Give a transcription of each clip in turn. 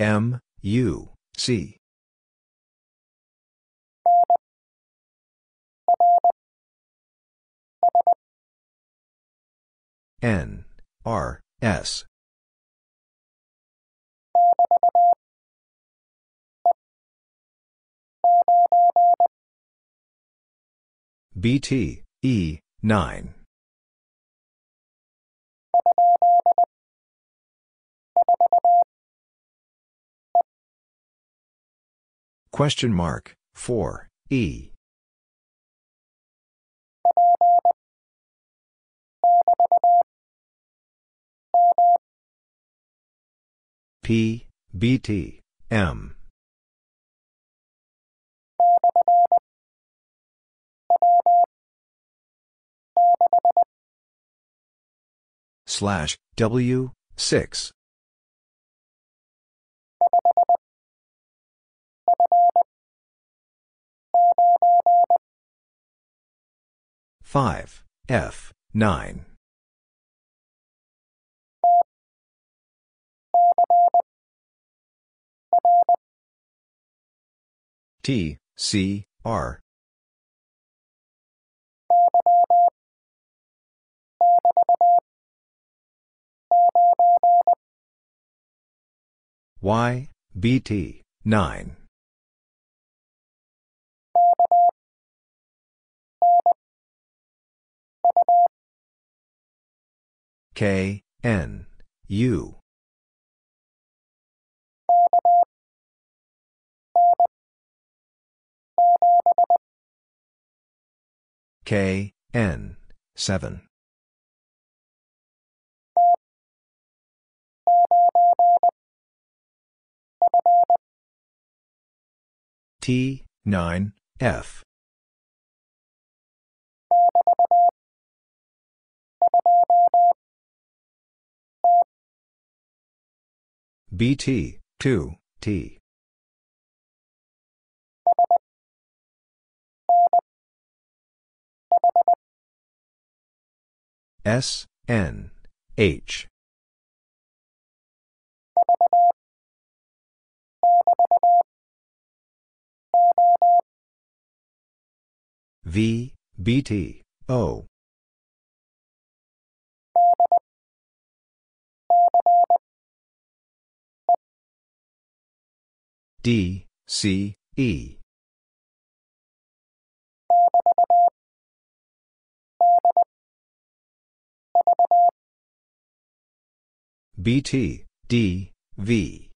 M, U, C. N, R, S. BT, E, 9. Question mark, 4, E. P, B. T. M. Slash, W, 6. Five. F. Nine. T. C. R. Y. B. T. 9 K, N, U. K, N, 7. T, 9, F. BT, 2, T. S, N, H. V, BT, O. D, C, E. BT, D, V.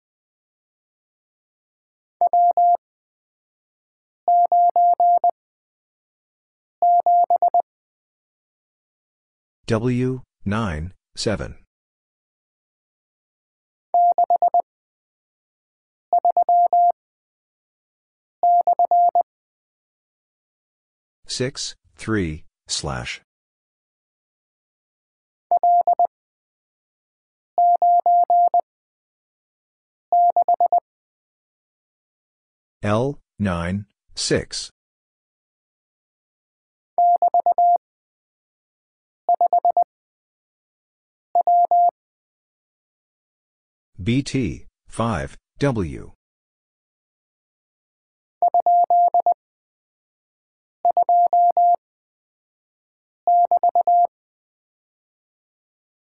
W, 9, 7. Six, three, slash. L, nine, six. BT, 5, W.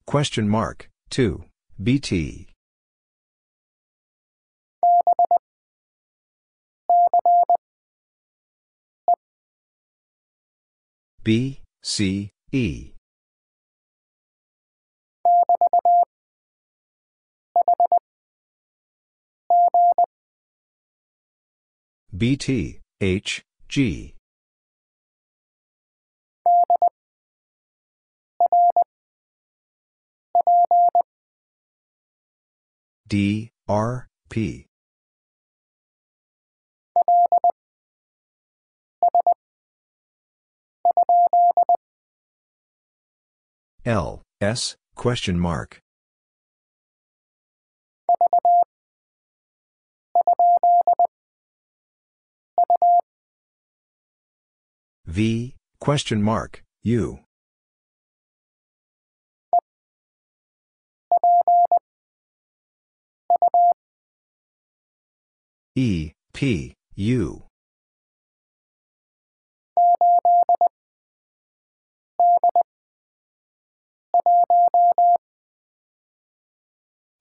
Question mark, 2, BT. B, C, E. BT, H, G. D, R, P. L, S, question mark. V, question mark, U. E, P, U.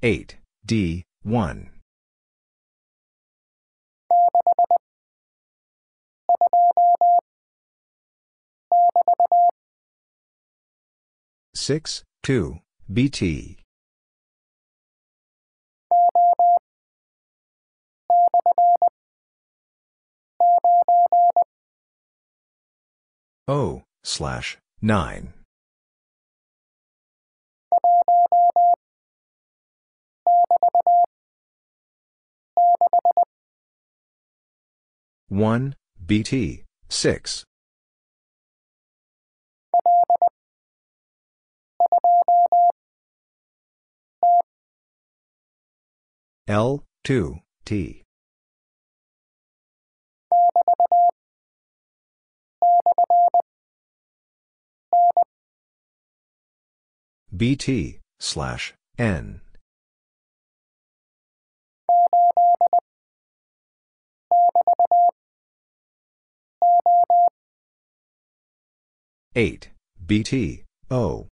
Eight, D, one. Six, two, BT. O, slash, 9. One, BT, 6. L, 2, T. BT, slash, N. Eight, BT, O.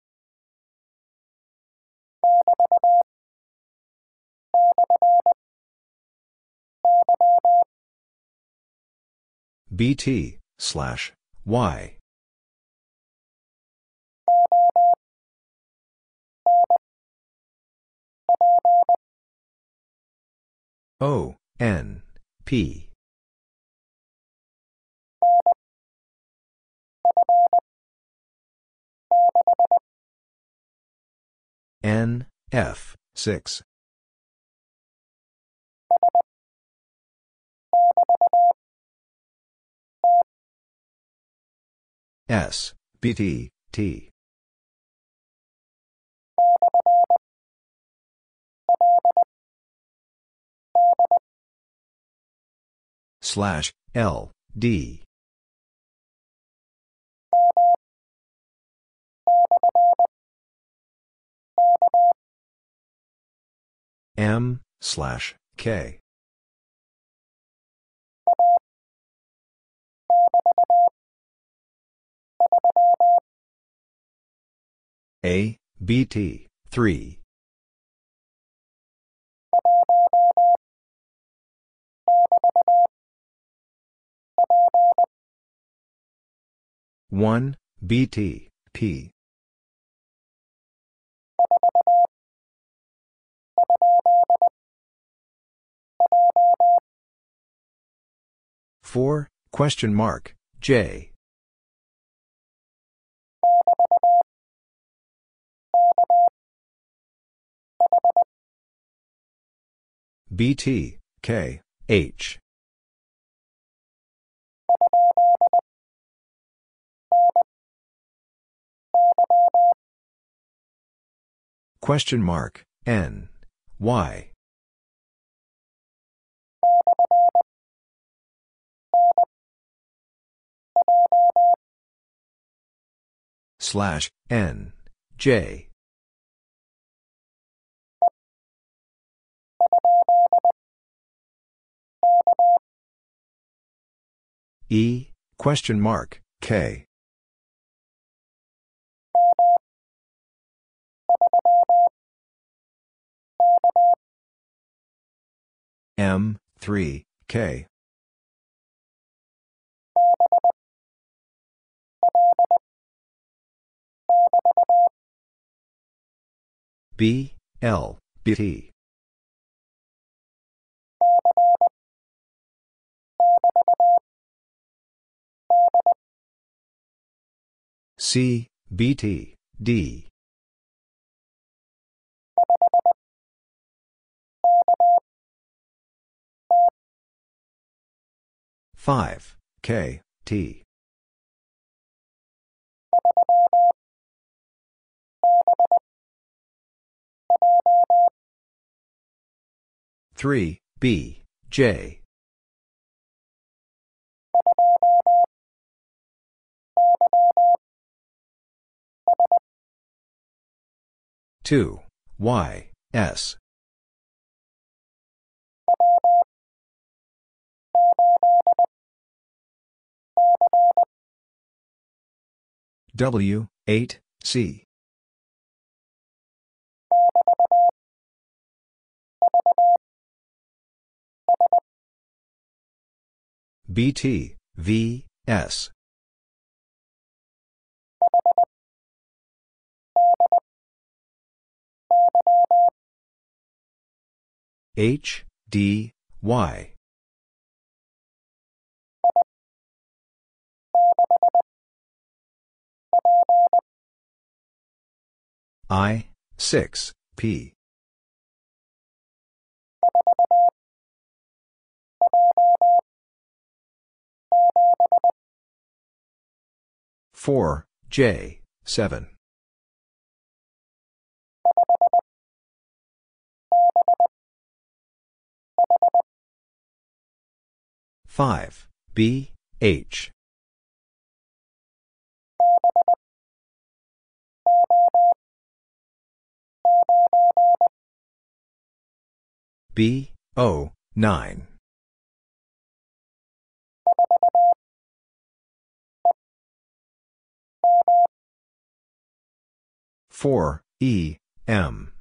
BT, slash, Y. O, N, P. N, F, 6. S, BT, T. Slash, L, D. M, slash, K. A, BT, 3. One BT P four question mark J BT K H Question mark, N, Y. Slash, N, J. E, question mark, K. M, 3, K. B, L, BT. C, BT, D. Five K T three B J 2, Y, S. W, 8, C. BT, V, S. H, D, Y. I, 6, P. Four J seven five B H. B O nine. Four E M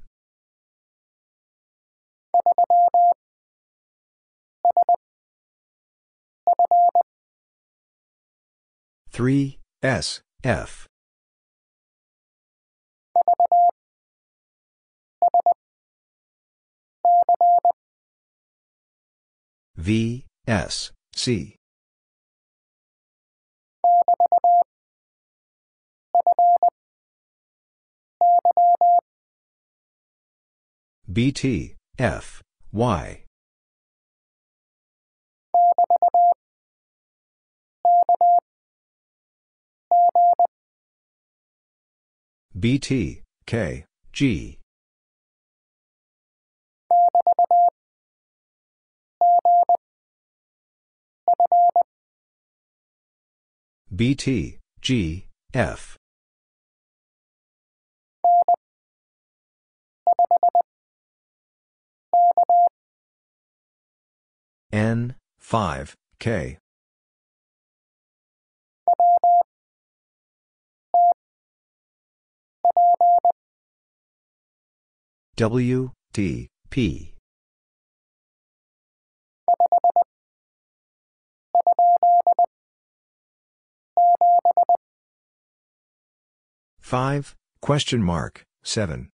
three S F V, S, C. BT, F, Y. BT, K, G. BT, G, F. N, 5, K. W, T, P. Five, question mark, seven.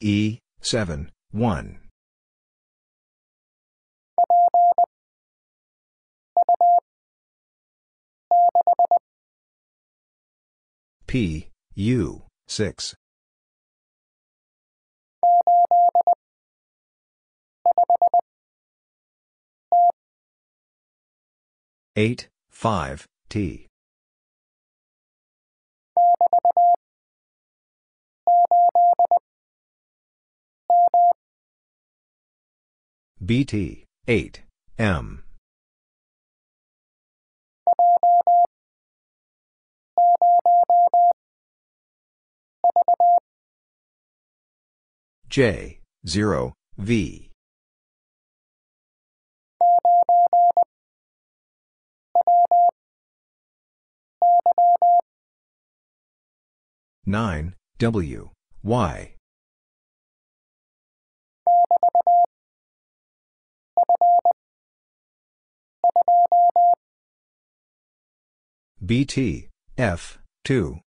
E, seven, one. P, U, 6. Eight, five, T. BT, eight, M. J, 0, V. Nine W Y BT F two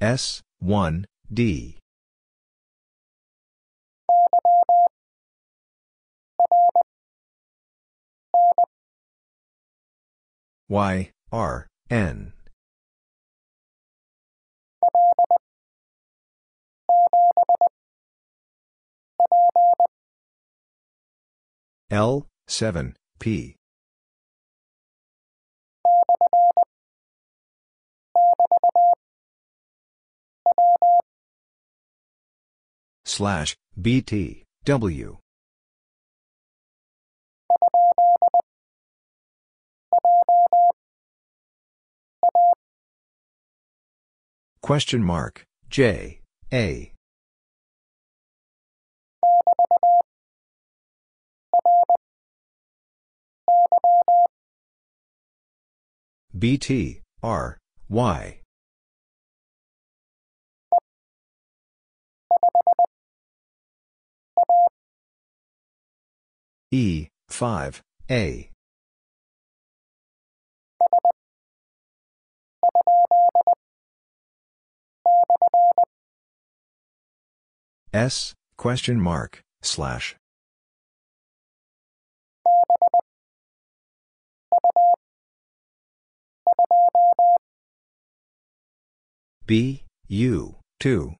S one D Y, R, N. L, 7, P. Slash, BT, W. Question mark, J, A. BT, R, Y. E, 5, A. S, question mark, slash. B, U, 2.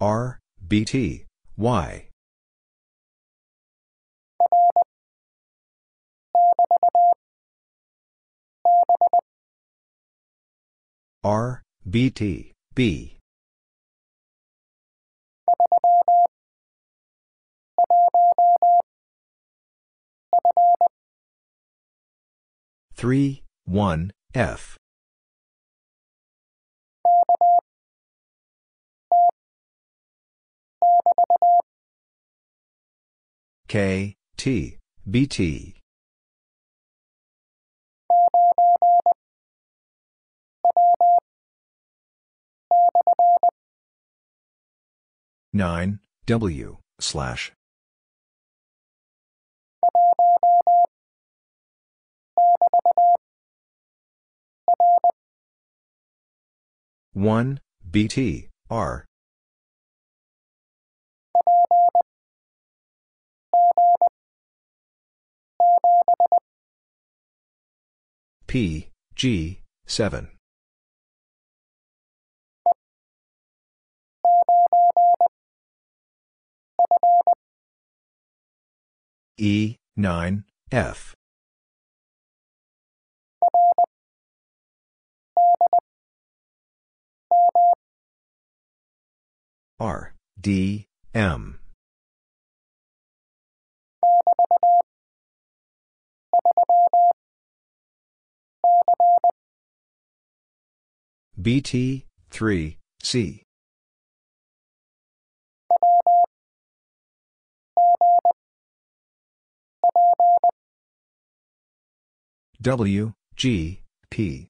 R, BT, Y. R, BT, B. Three, one, F. K, T, BT. Nine, W, slash. One, BT, R. P, G, 7. E, 9, F. R, D, M. BT, 3, C. W, G, P.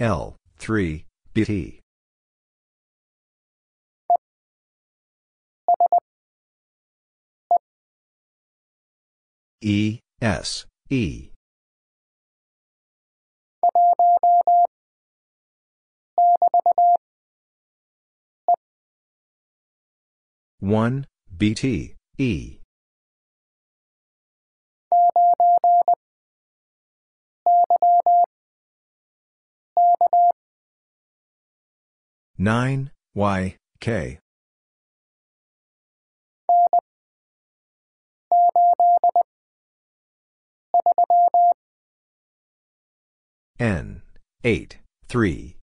L, 3, BT. E, S, E. One, BT, E. Nine, Y, K. N, 8, 3.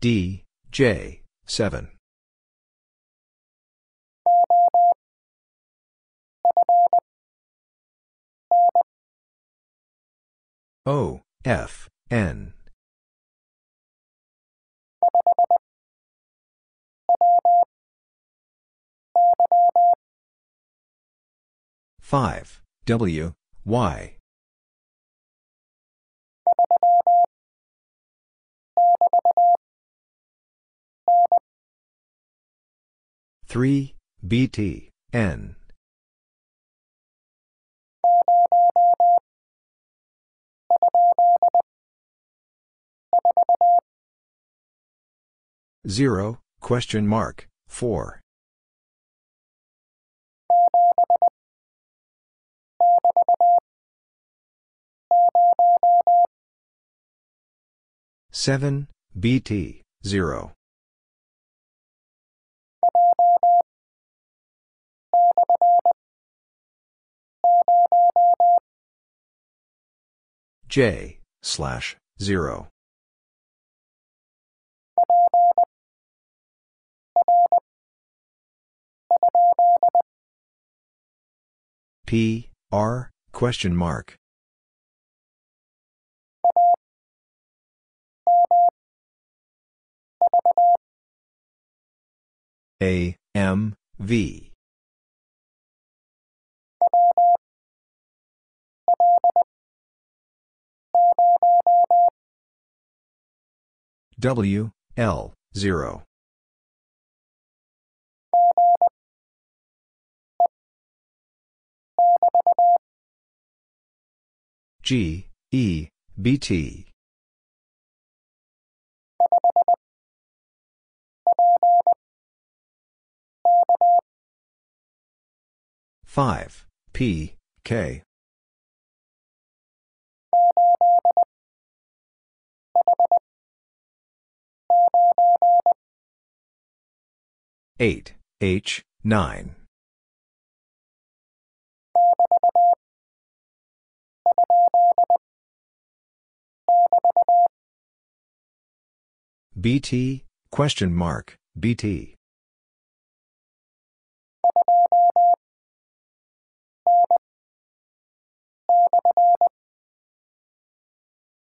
D, J, 7. O, F, N. Five W Y three BT N 0, question mark, 4. Seven BT zero J, slash, 0. P, R, question mark. A, M, V. W, L, 0. G, E, BT. Five P K eight H nine. BT question mark BT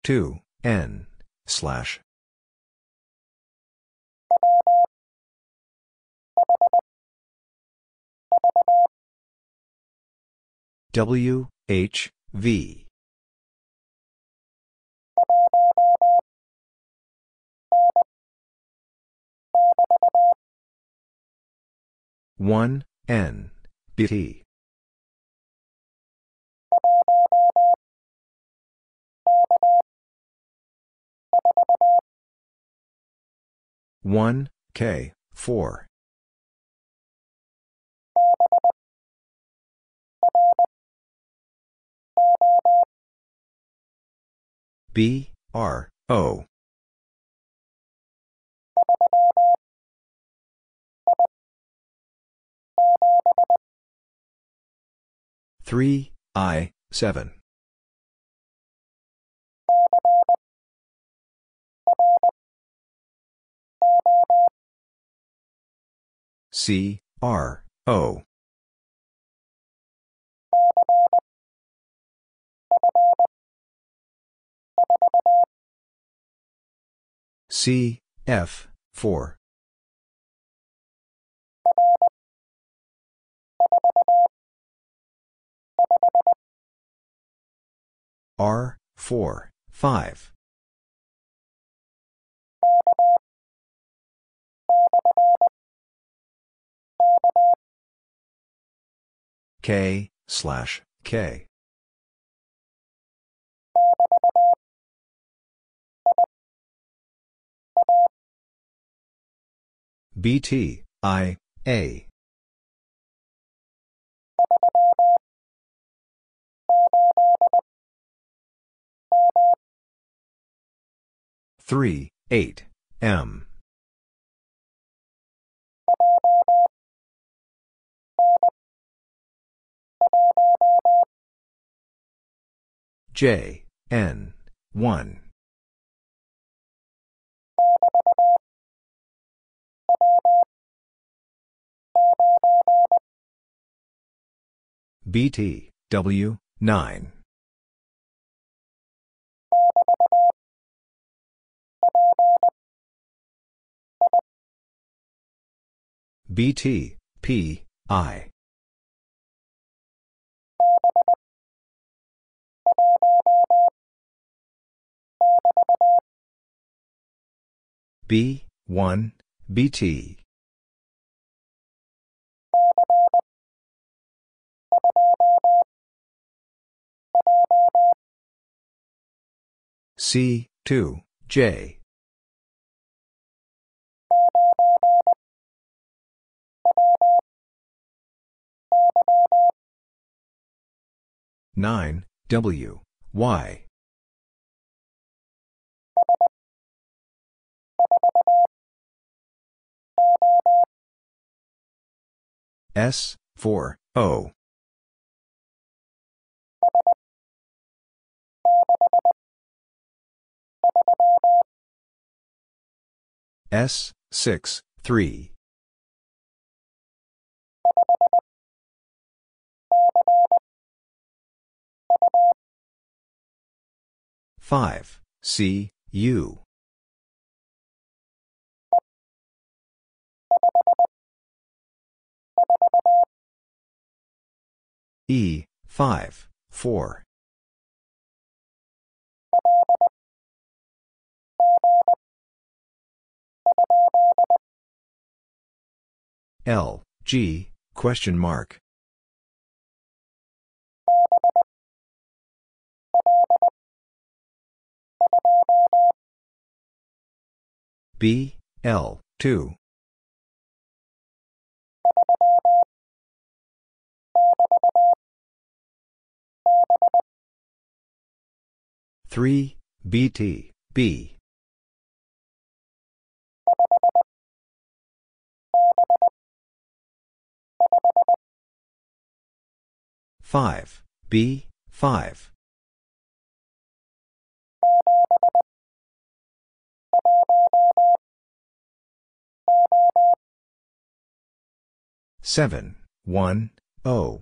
two N slash W H V. One N BT one K four B R O. Three I seven. C R O C F 4 R 4 5 K slash K BT, I, A. Three, eight, M. J, N, 1. BT, W, 9. BT, P, I. B, 1, BT. C, 2, J. Nine W Y S four O S, 6, 3. Five C U E five four L G question mark B, L, 2. Three BT B. five B five. seven one O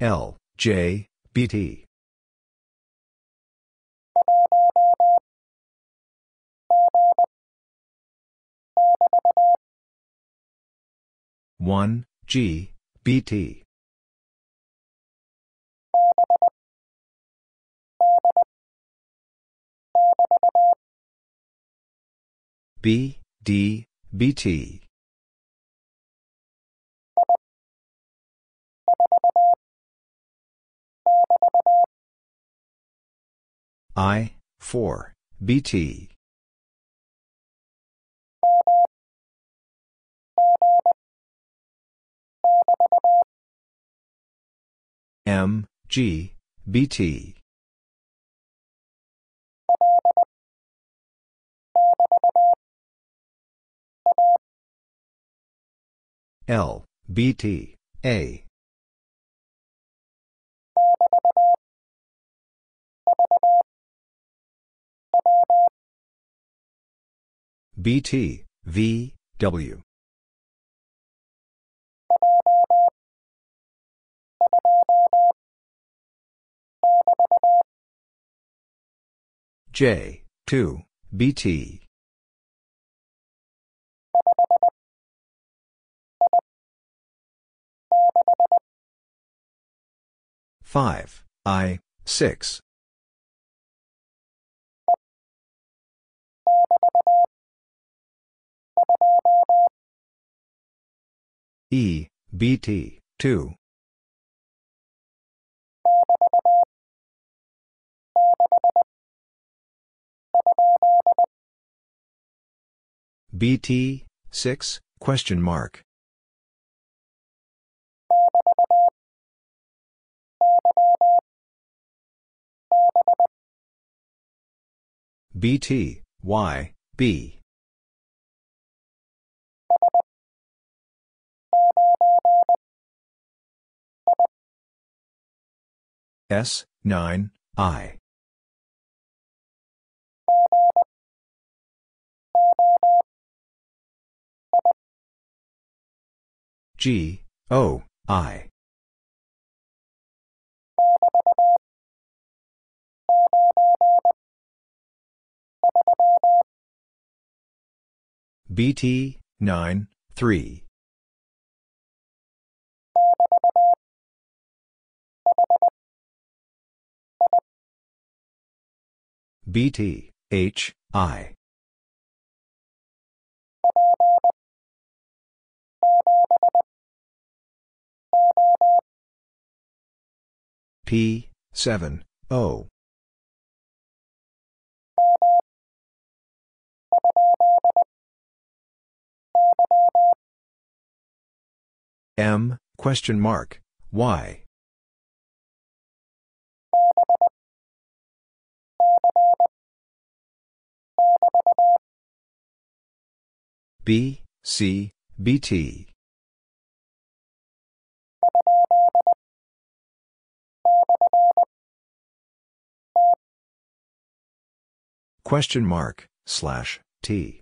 L J BT one G BT B, D, BT. I, 4, BT. M, G, BT. L, BT, A. BT, V, W. J, 2, BT. Five I six E BT two BT 6 question mark BT, Y, B. S, 9, I. G, O, I. BT, 9, 3. BT, H, I. P, 7, O. M, question mark, Y. B, C, BT. Question mark, slash, T.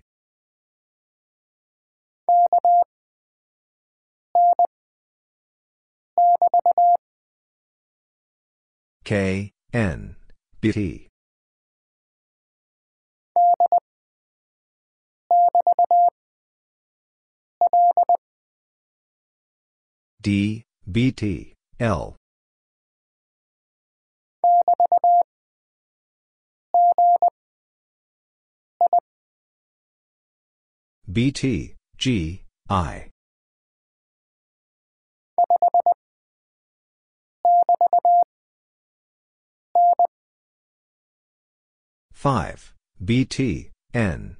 K, N, BT. D, B, T, L. BT, G, I. Five, BT, N.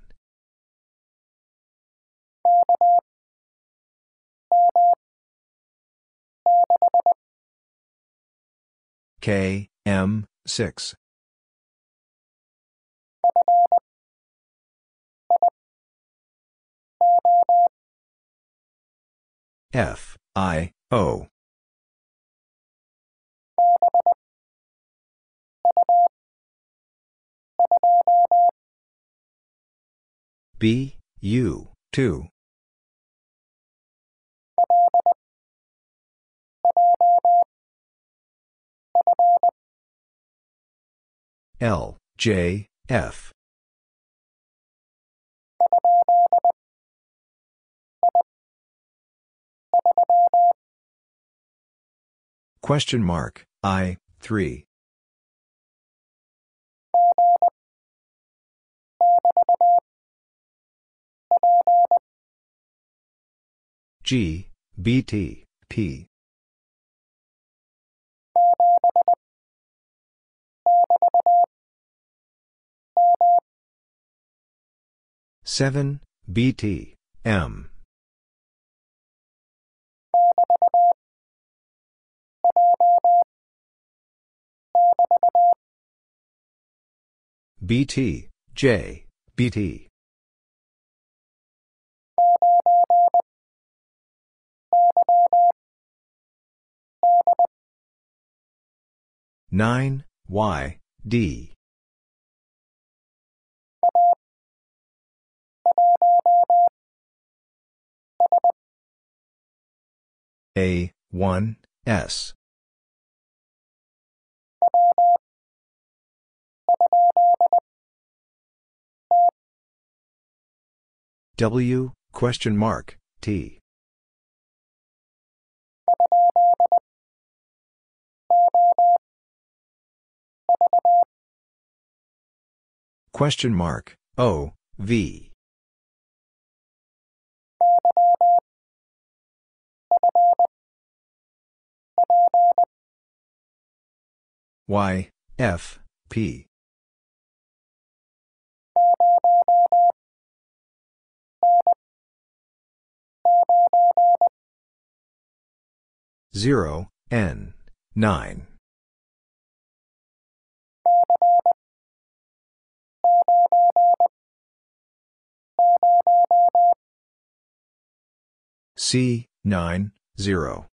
K, M, 6. F, I, O. B, U, 2. L, J, F. Question mark, I, 3. G, BT, P. Seven BT M. BT J BT nine Y D A, 1, S. W, question mark, T. Question mark, O, V. Y, F, P. Zero, N, nine. C, nine, zero.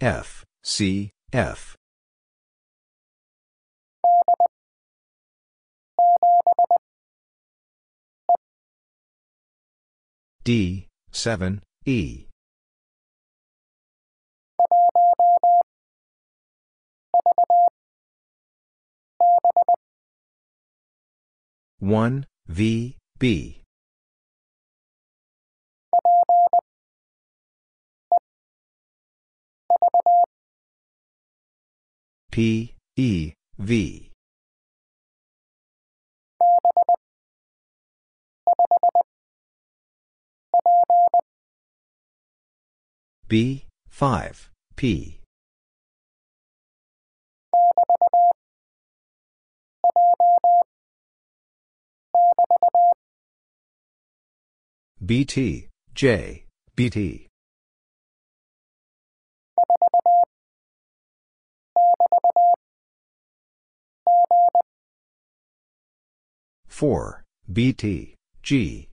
F, C, F. D, 7, E. One V B P E V B 5 P BT, J, BT. 4, BT, G.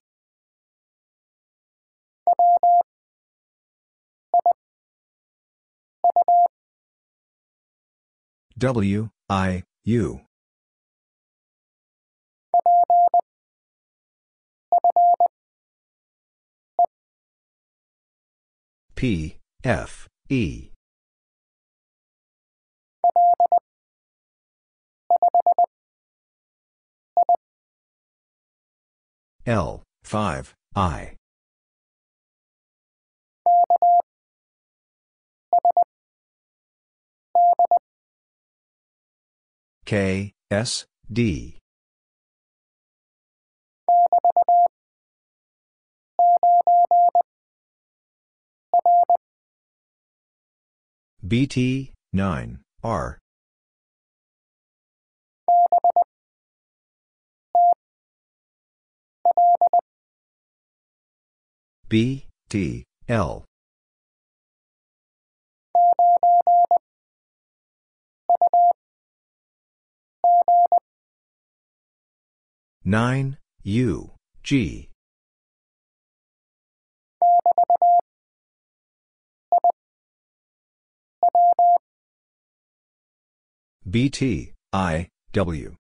W, I, U. P, F, E. L, 5, I. K, S, D. BT, 9, R. B, T, L. Nine U G BT I W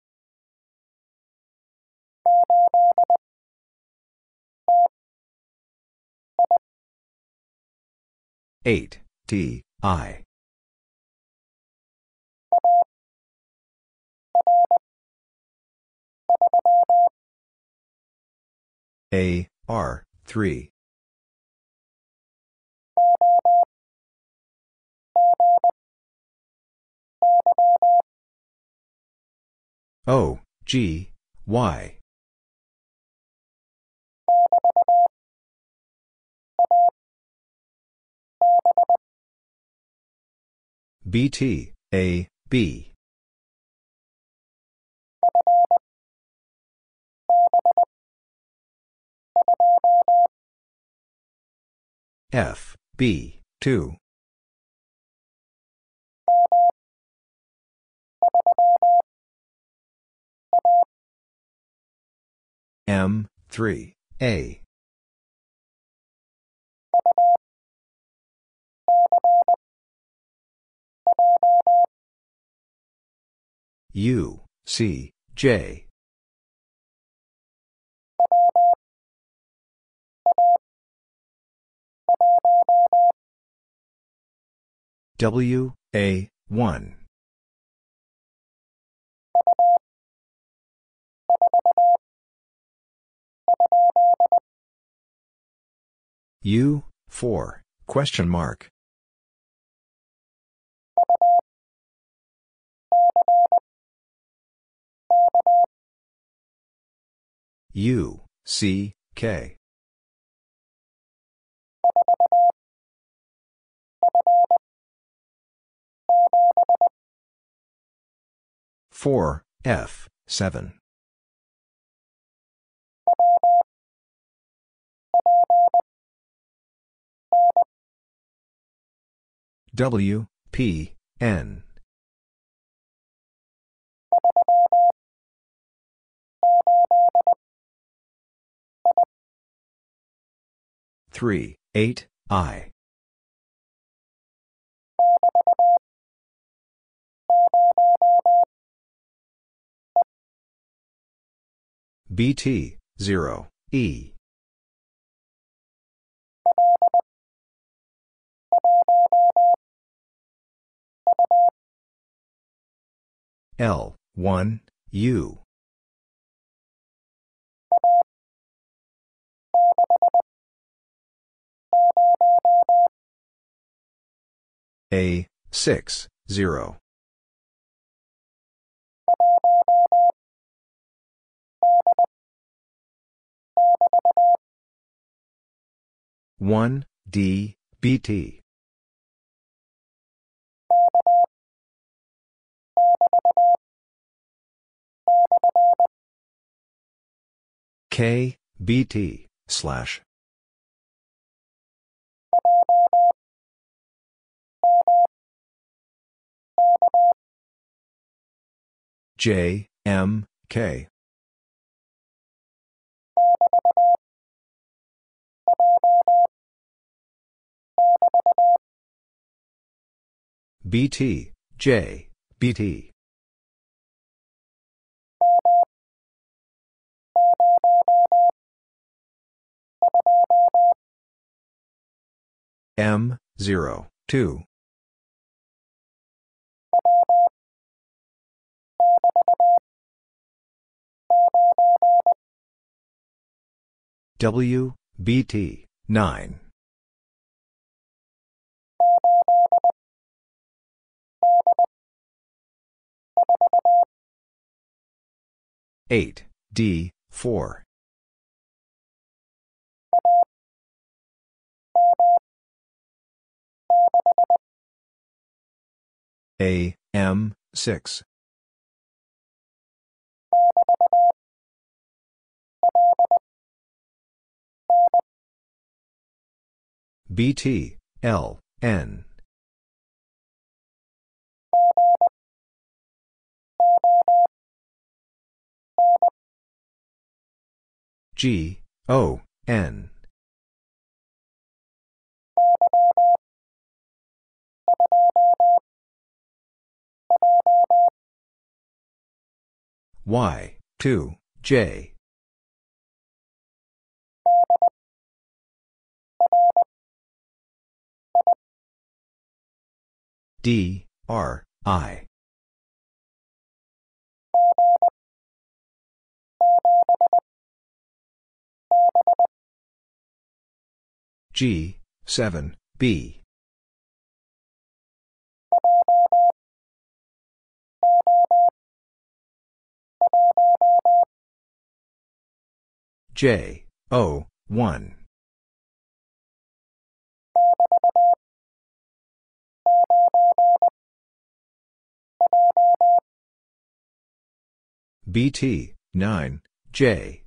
eight T I A, R, 3. O, G, Y. BT, A, B. F, B, 2. M, 3, A. U, C, J. W, A, 1. U, 4, question mark. U, C, K. Four F seven W P N three eight I BT, 0, E. L, 1, U. A, 6, 0. One D B T K B T slash J M K BT, J, BT. M, 0, 2. W, BT, 9. Eight D four A M six BT L N G, O, N. Y, 2, J. D, R, I. G, 7, B. J, O, 1. BT, 9, J.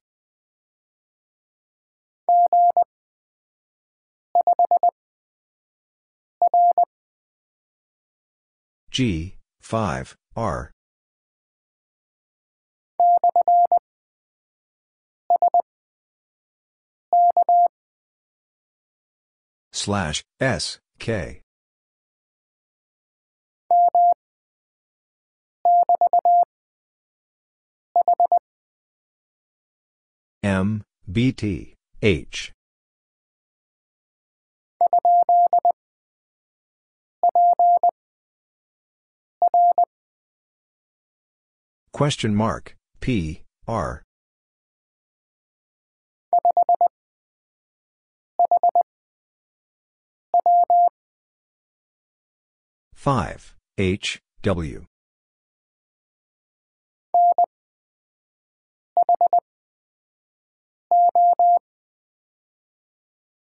G, 5, R. Slash, S, K. M, BT, H. Question mark, P, R. Five, H, W.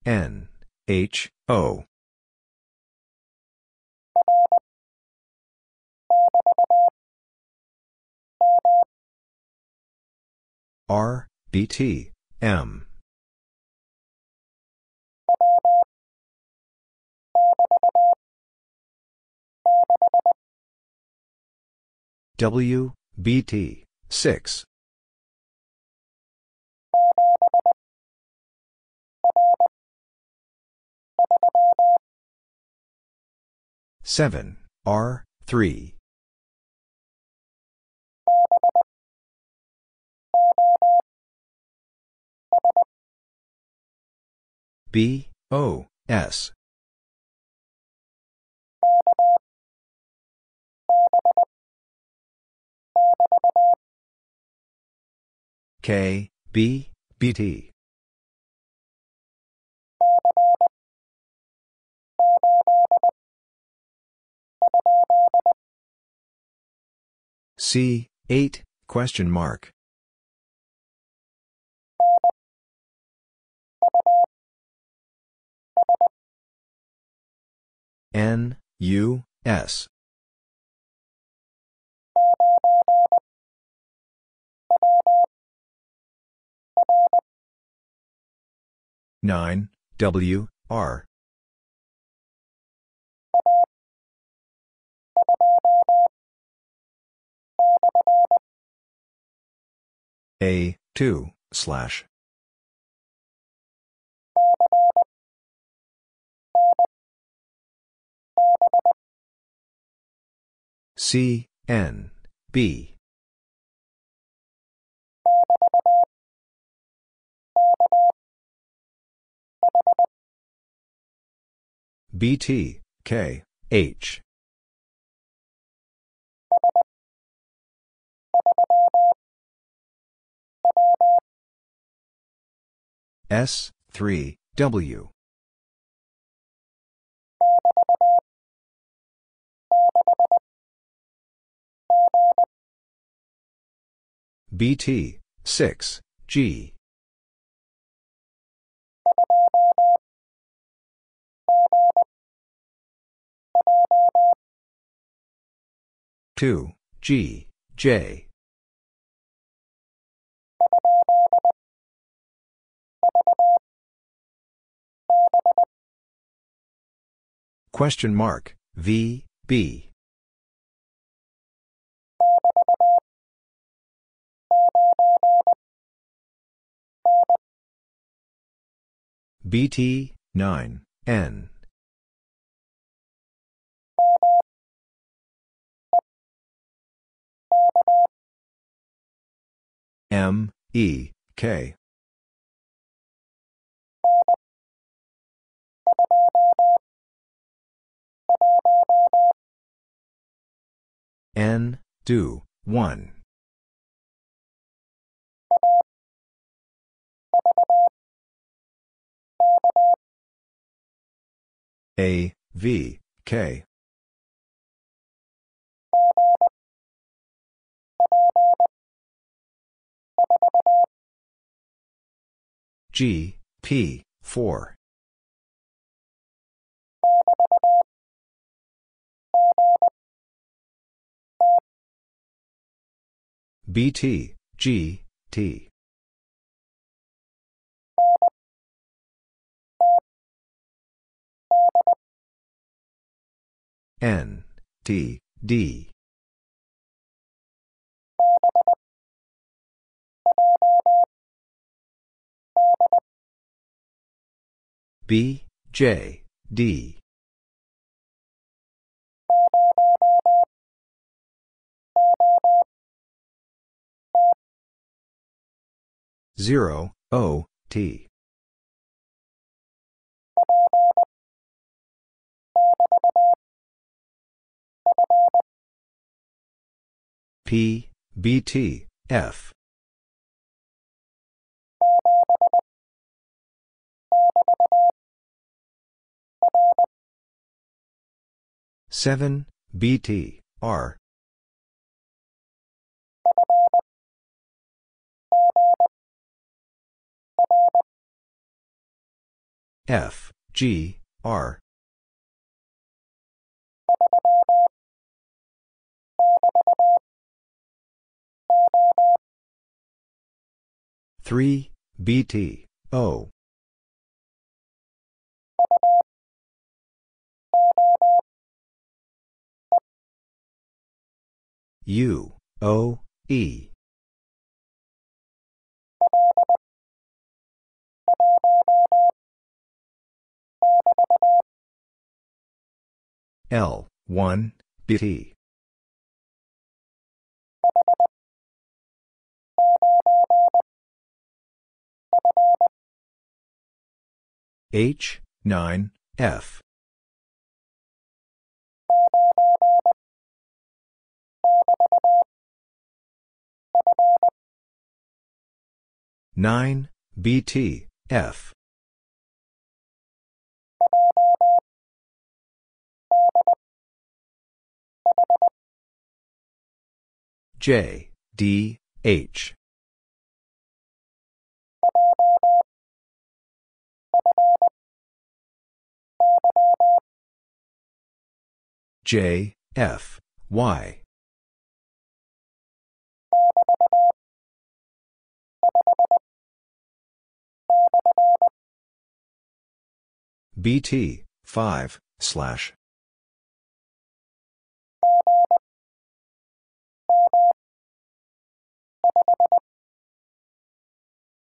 N, H, O. R, BT, M. W, BT, 6. Seven R three B O S K B BT C, 8, question mark. N, U, S. Nine W R A, 2, slash. C, N, B. BT, K, H. S, 3, W. BT, 6, G. Two. G. J. Question mark. V. B. BT 9 N M, E, K. N, do, 1. A, V, K. G, P, 4. BT, G, T. N, T, D. B, J, D. Zero, O, T. P, B, T, F. Seven BT R. F G R. three BT O U, O, E. L, 1, BT. H, 9, F. Nine BT F. J D H. J F Y BT, 5, slash.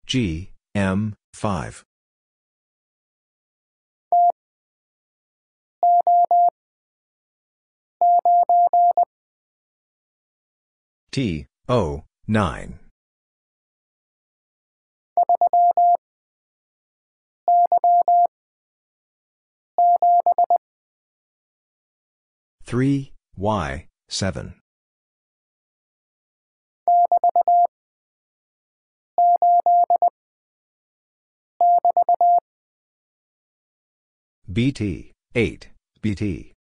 G, M, 5. T, O, 9. Three Y seven. BT eight BT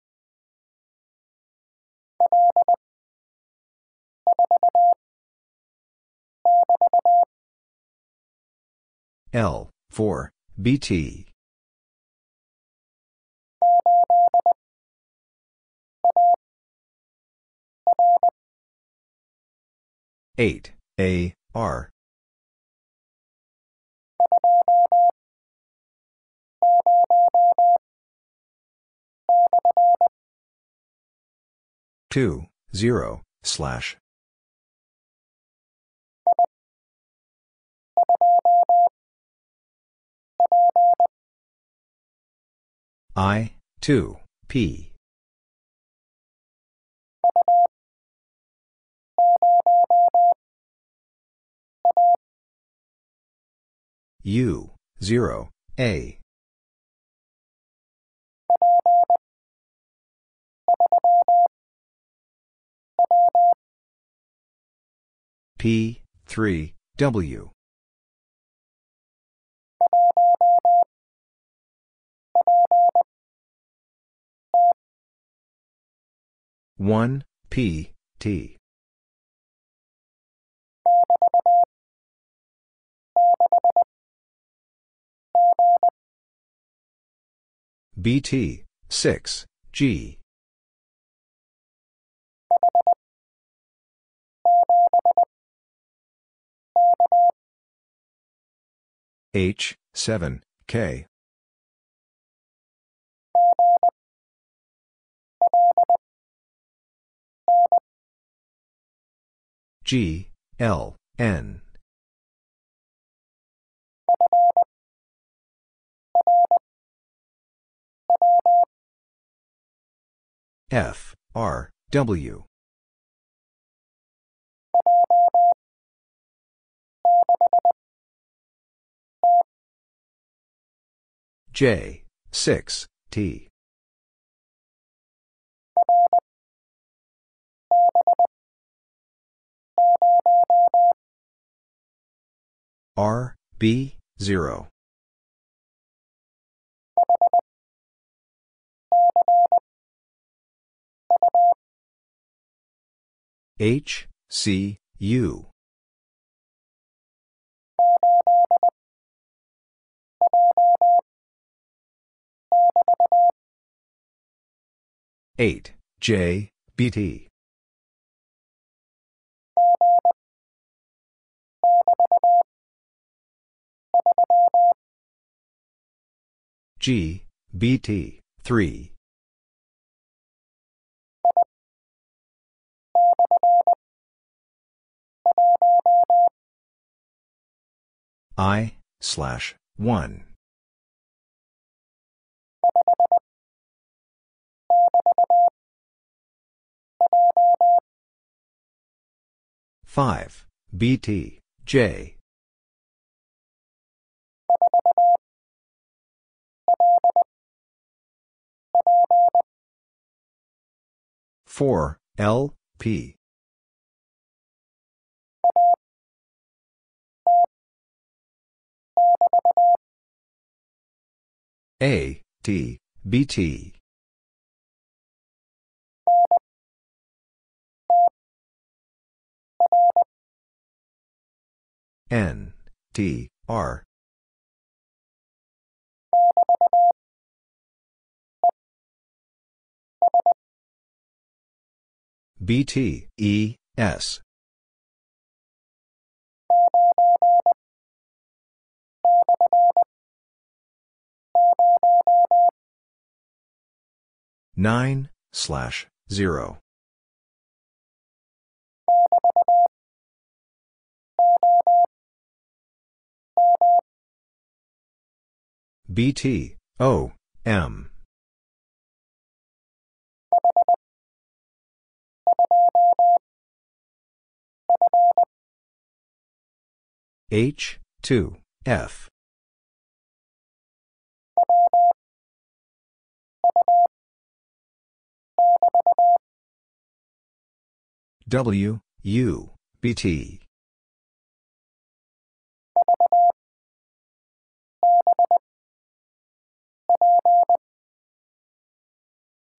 L four BT eight A R. two zero slash. I two P U, 0, A. P, 3, W. One P T BT, 6, G. H, 7, K. G, L, N. F, R, W. J, 6, T. R, B, 0. H, C, U. Eight J B T G B T three I slash one. Five. B T. J. Four. L P A, T, B T. N, T, R. B T, E, S. 9, slash, 0. BT, O, M. H, 2, F. W, U, BT.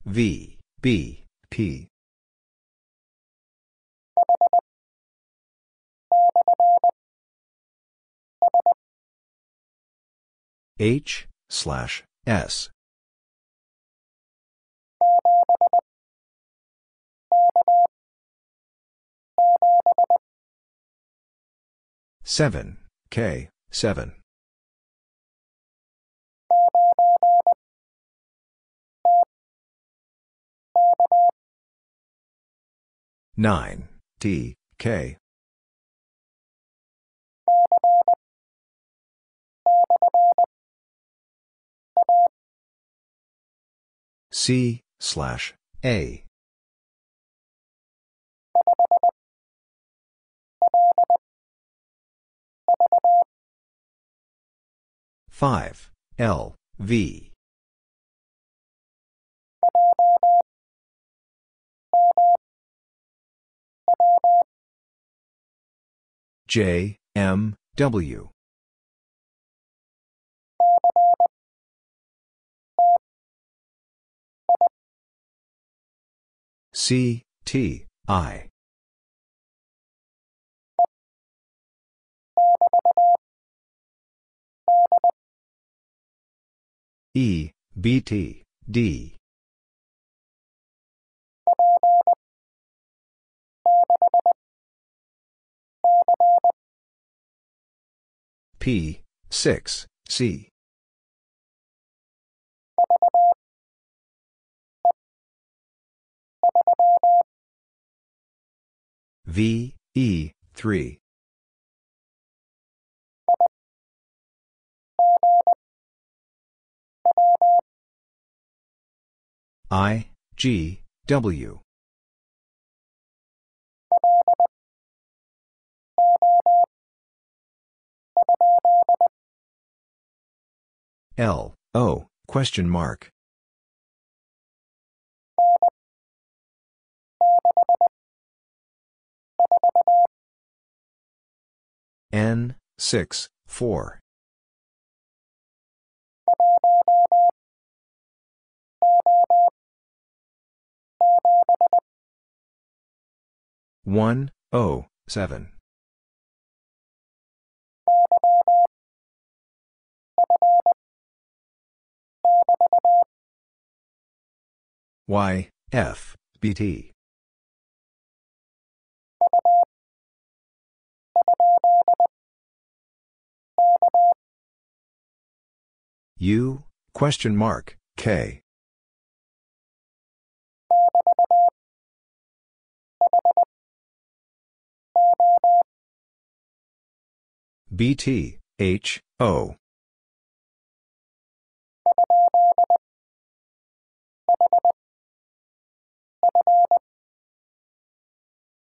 V, B, P. H, slash, S. Seven, K, seven. Nine, T, K. C, slash, A. Five, L, V. J, M, W. C, T, I. E, B, T, D. P, 6, C. V, E, 3. I, G, W. L, O, question mark. N, 6, 4. One, O, seven. Y, F, question mark, K. BT, H, O.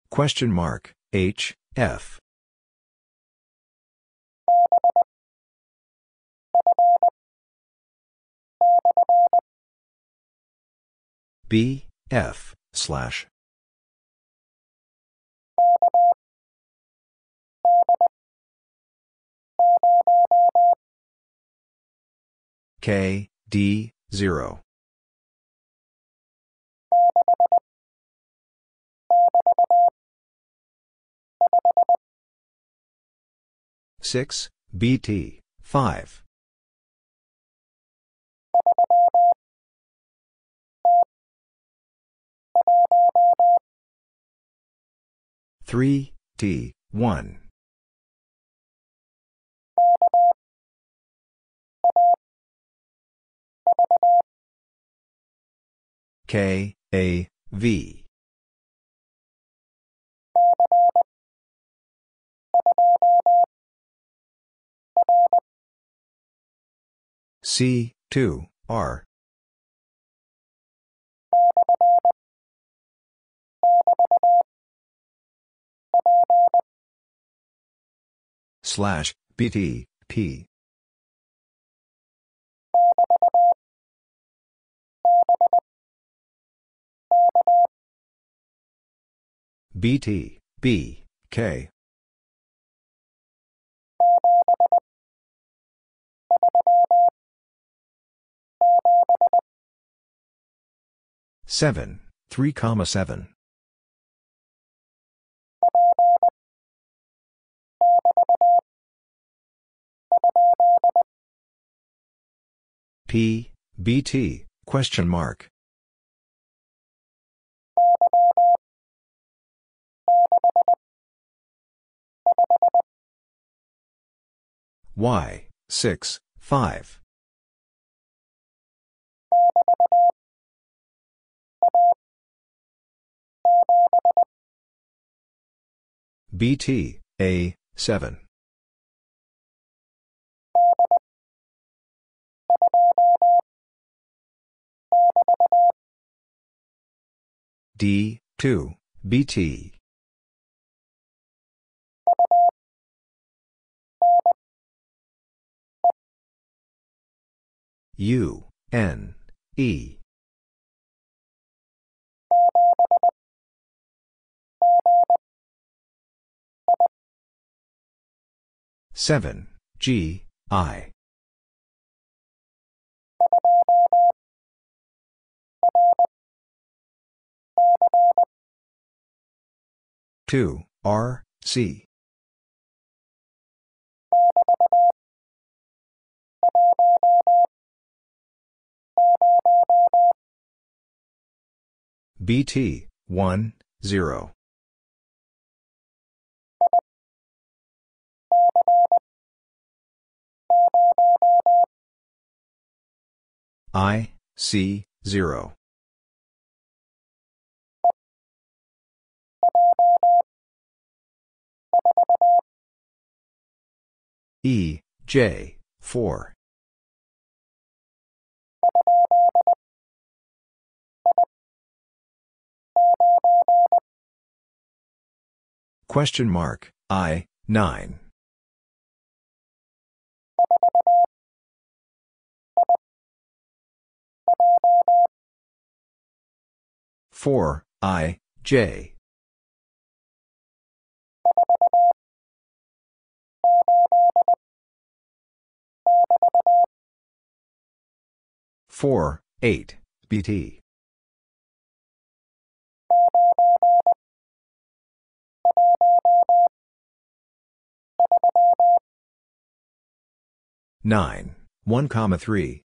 Question mark, H, F. B, F, slash. K, D, 0. Six, BT, five. Three, T, one. K, A, V. C, 2, R. slash BT P BT B K Seven, three comma seven. P, BT, question mark. Y, 6, 5. BT, A, 7. D, 2, BT. U, N, E. Seven G I two R C BT one zero I, C, 0. E, J, 4. Question mark, I, 9. 4, I, J. Four, eight, BT. Nine, one comma three.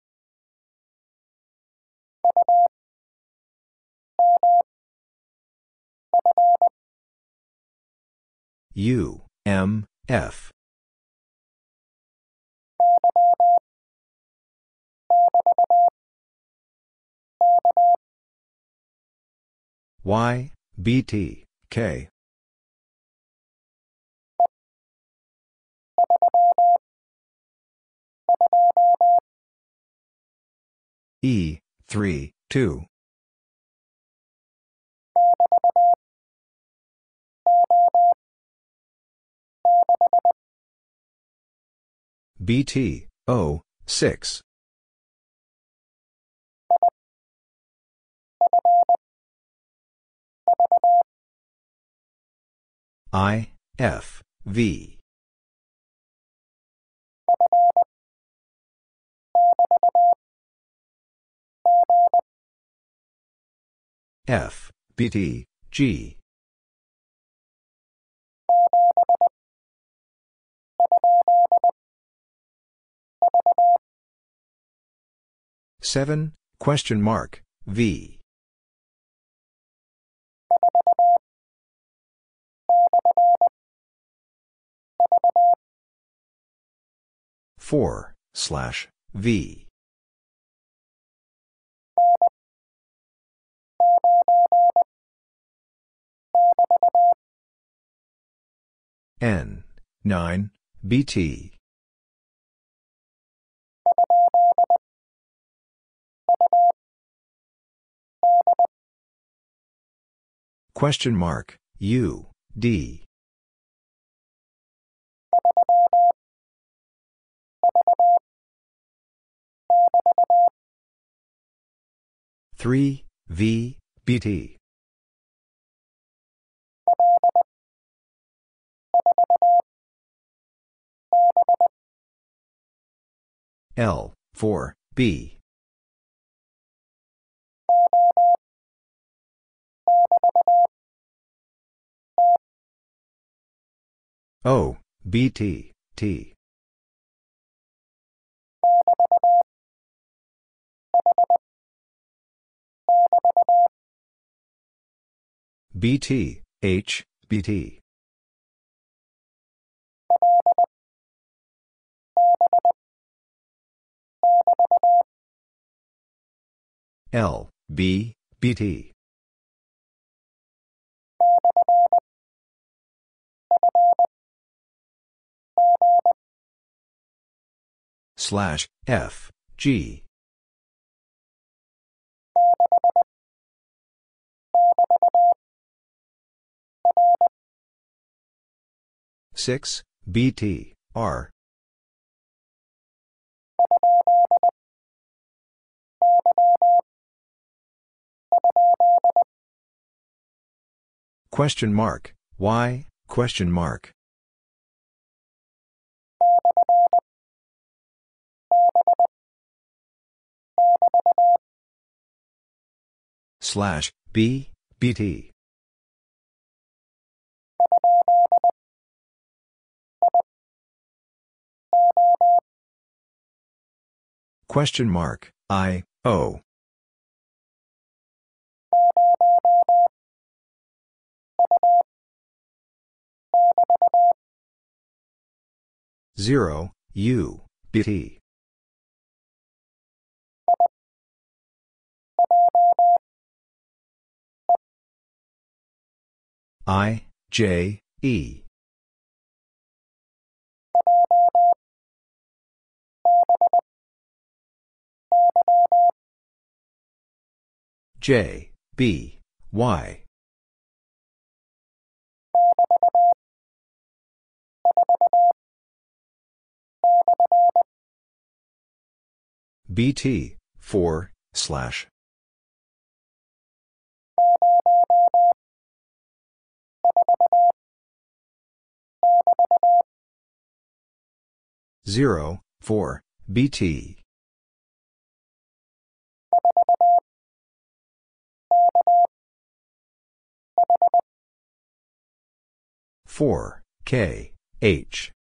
U, M, F. Y, BT, K. E, 3, 2. BT, O, 6. I, F, V. F, BT, G. Seven, question mark, V. Four, slash, V. N, 9, BT. Question mark, U, D. 3, V, BT. L, 4, B. O, BT, T. BT, H, BT. L, B, BT. Slash, F, G. Six BT R. Question mark Y question mark. Slash B BT Question mark, I, O. Zero, U, BT. I, J, E. J, B, Y. BT, 4, slash. Zero, four, BT. Four, K, H.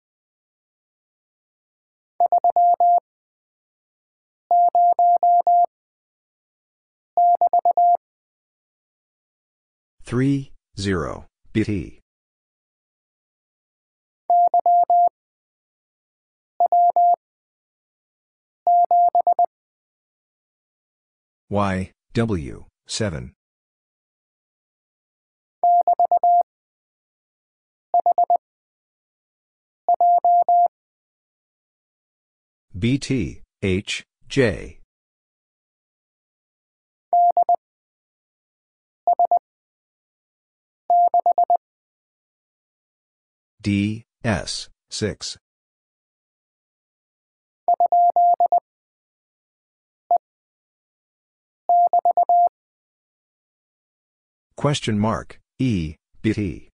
Three, zero, BT. Y, W, 7. BT, H, J. D, S, 6. Question mark, E, BT.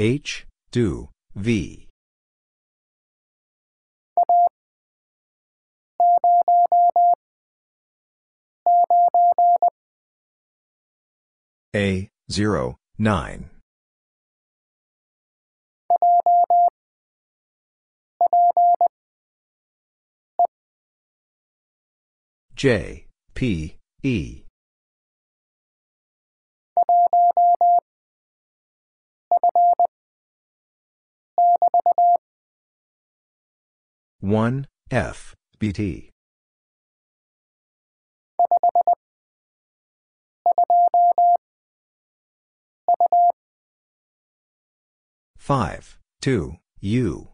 H, do, V. A, 0, 9. J, P, E. One F BT five two U.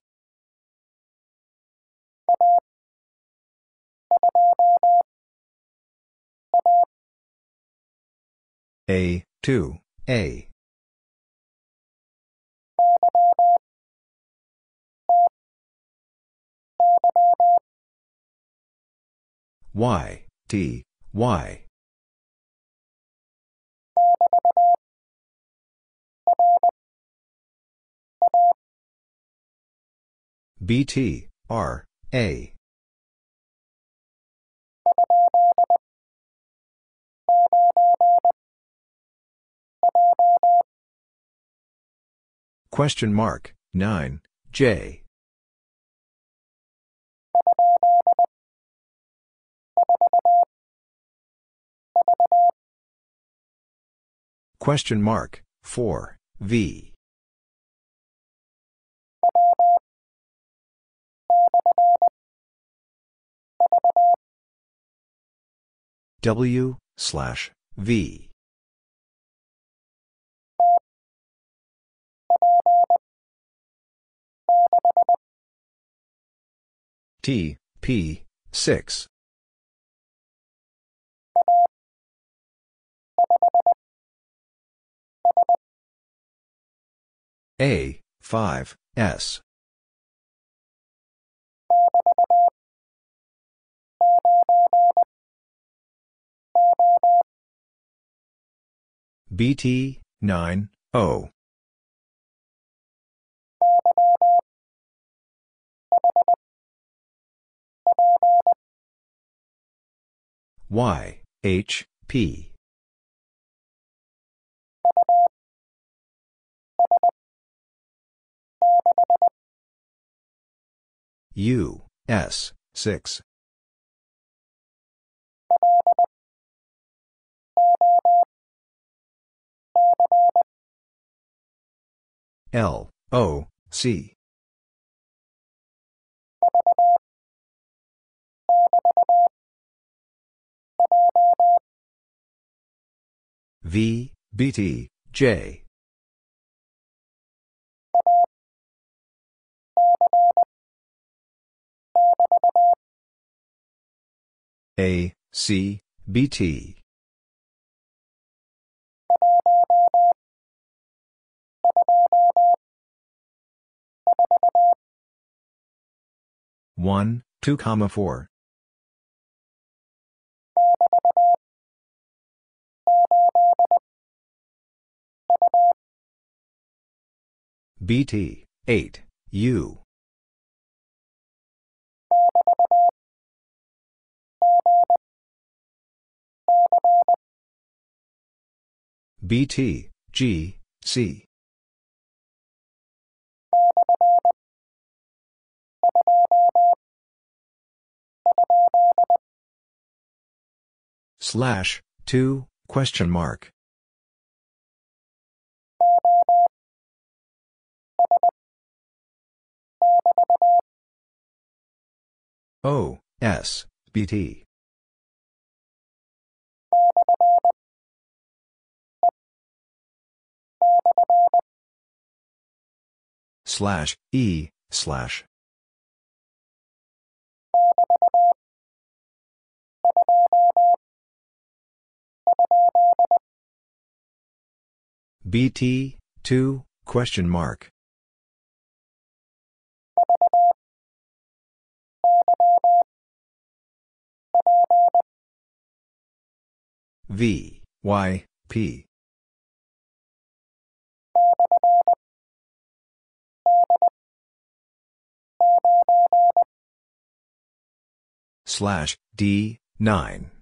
A two A Y, T, Y. BT, R, A. Question mark, 9, J. Question mark, 4, V. W, slash, V. T, P, 6. A, 5, S. BT, 9, O. Y, H, P. U, S, 6. L, O, C. V, BT, J. A, C, BT. One, two comma four. BT, eight, U. BT, G, C. Slash, 2, question mark. O, S, BT. Slash, E, slash. BT, 2, question mark. V, Y, P. Slash, D, 9.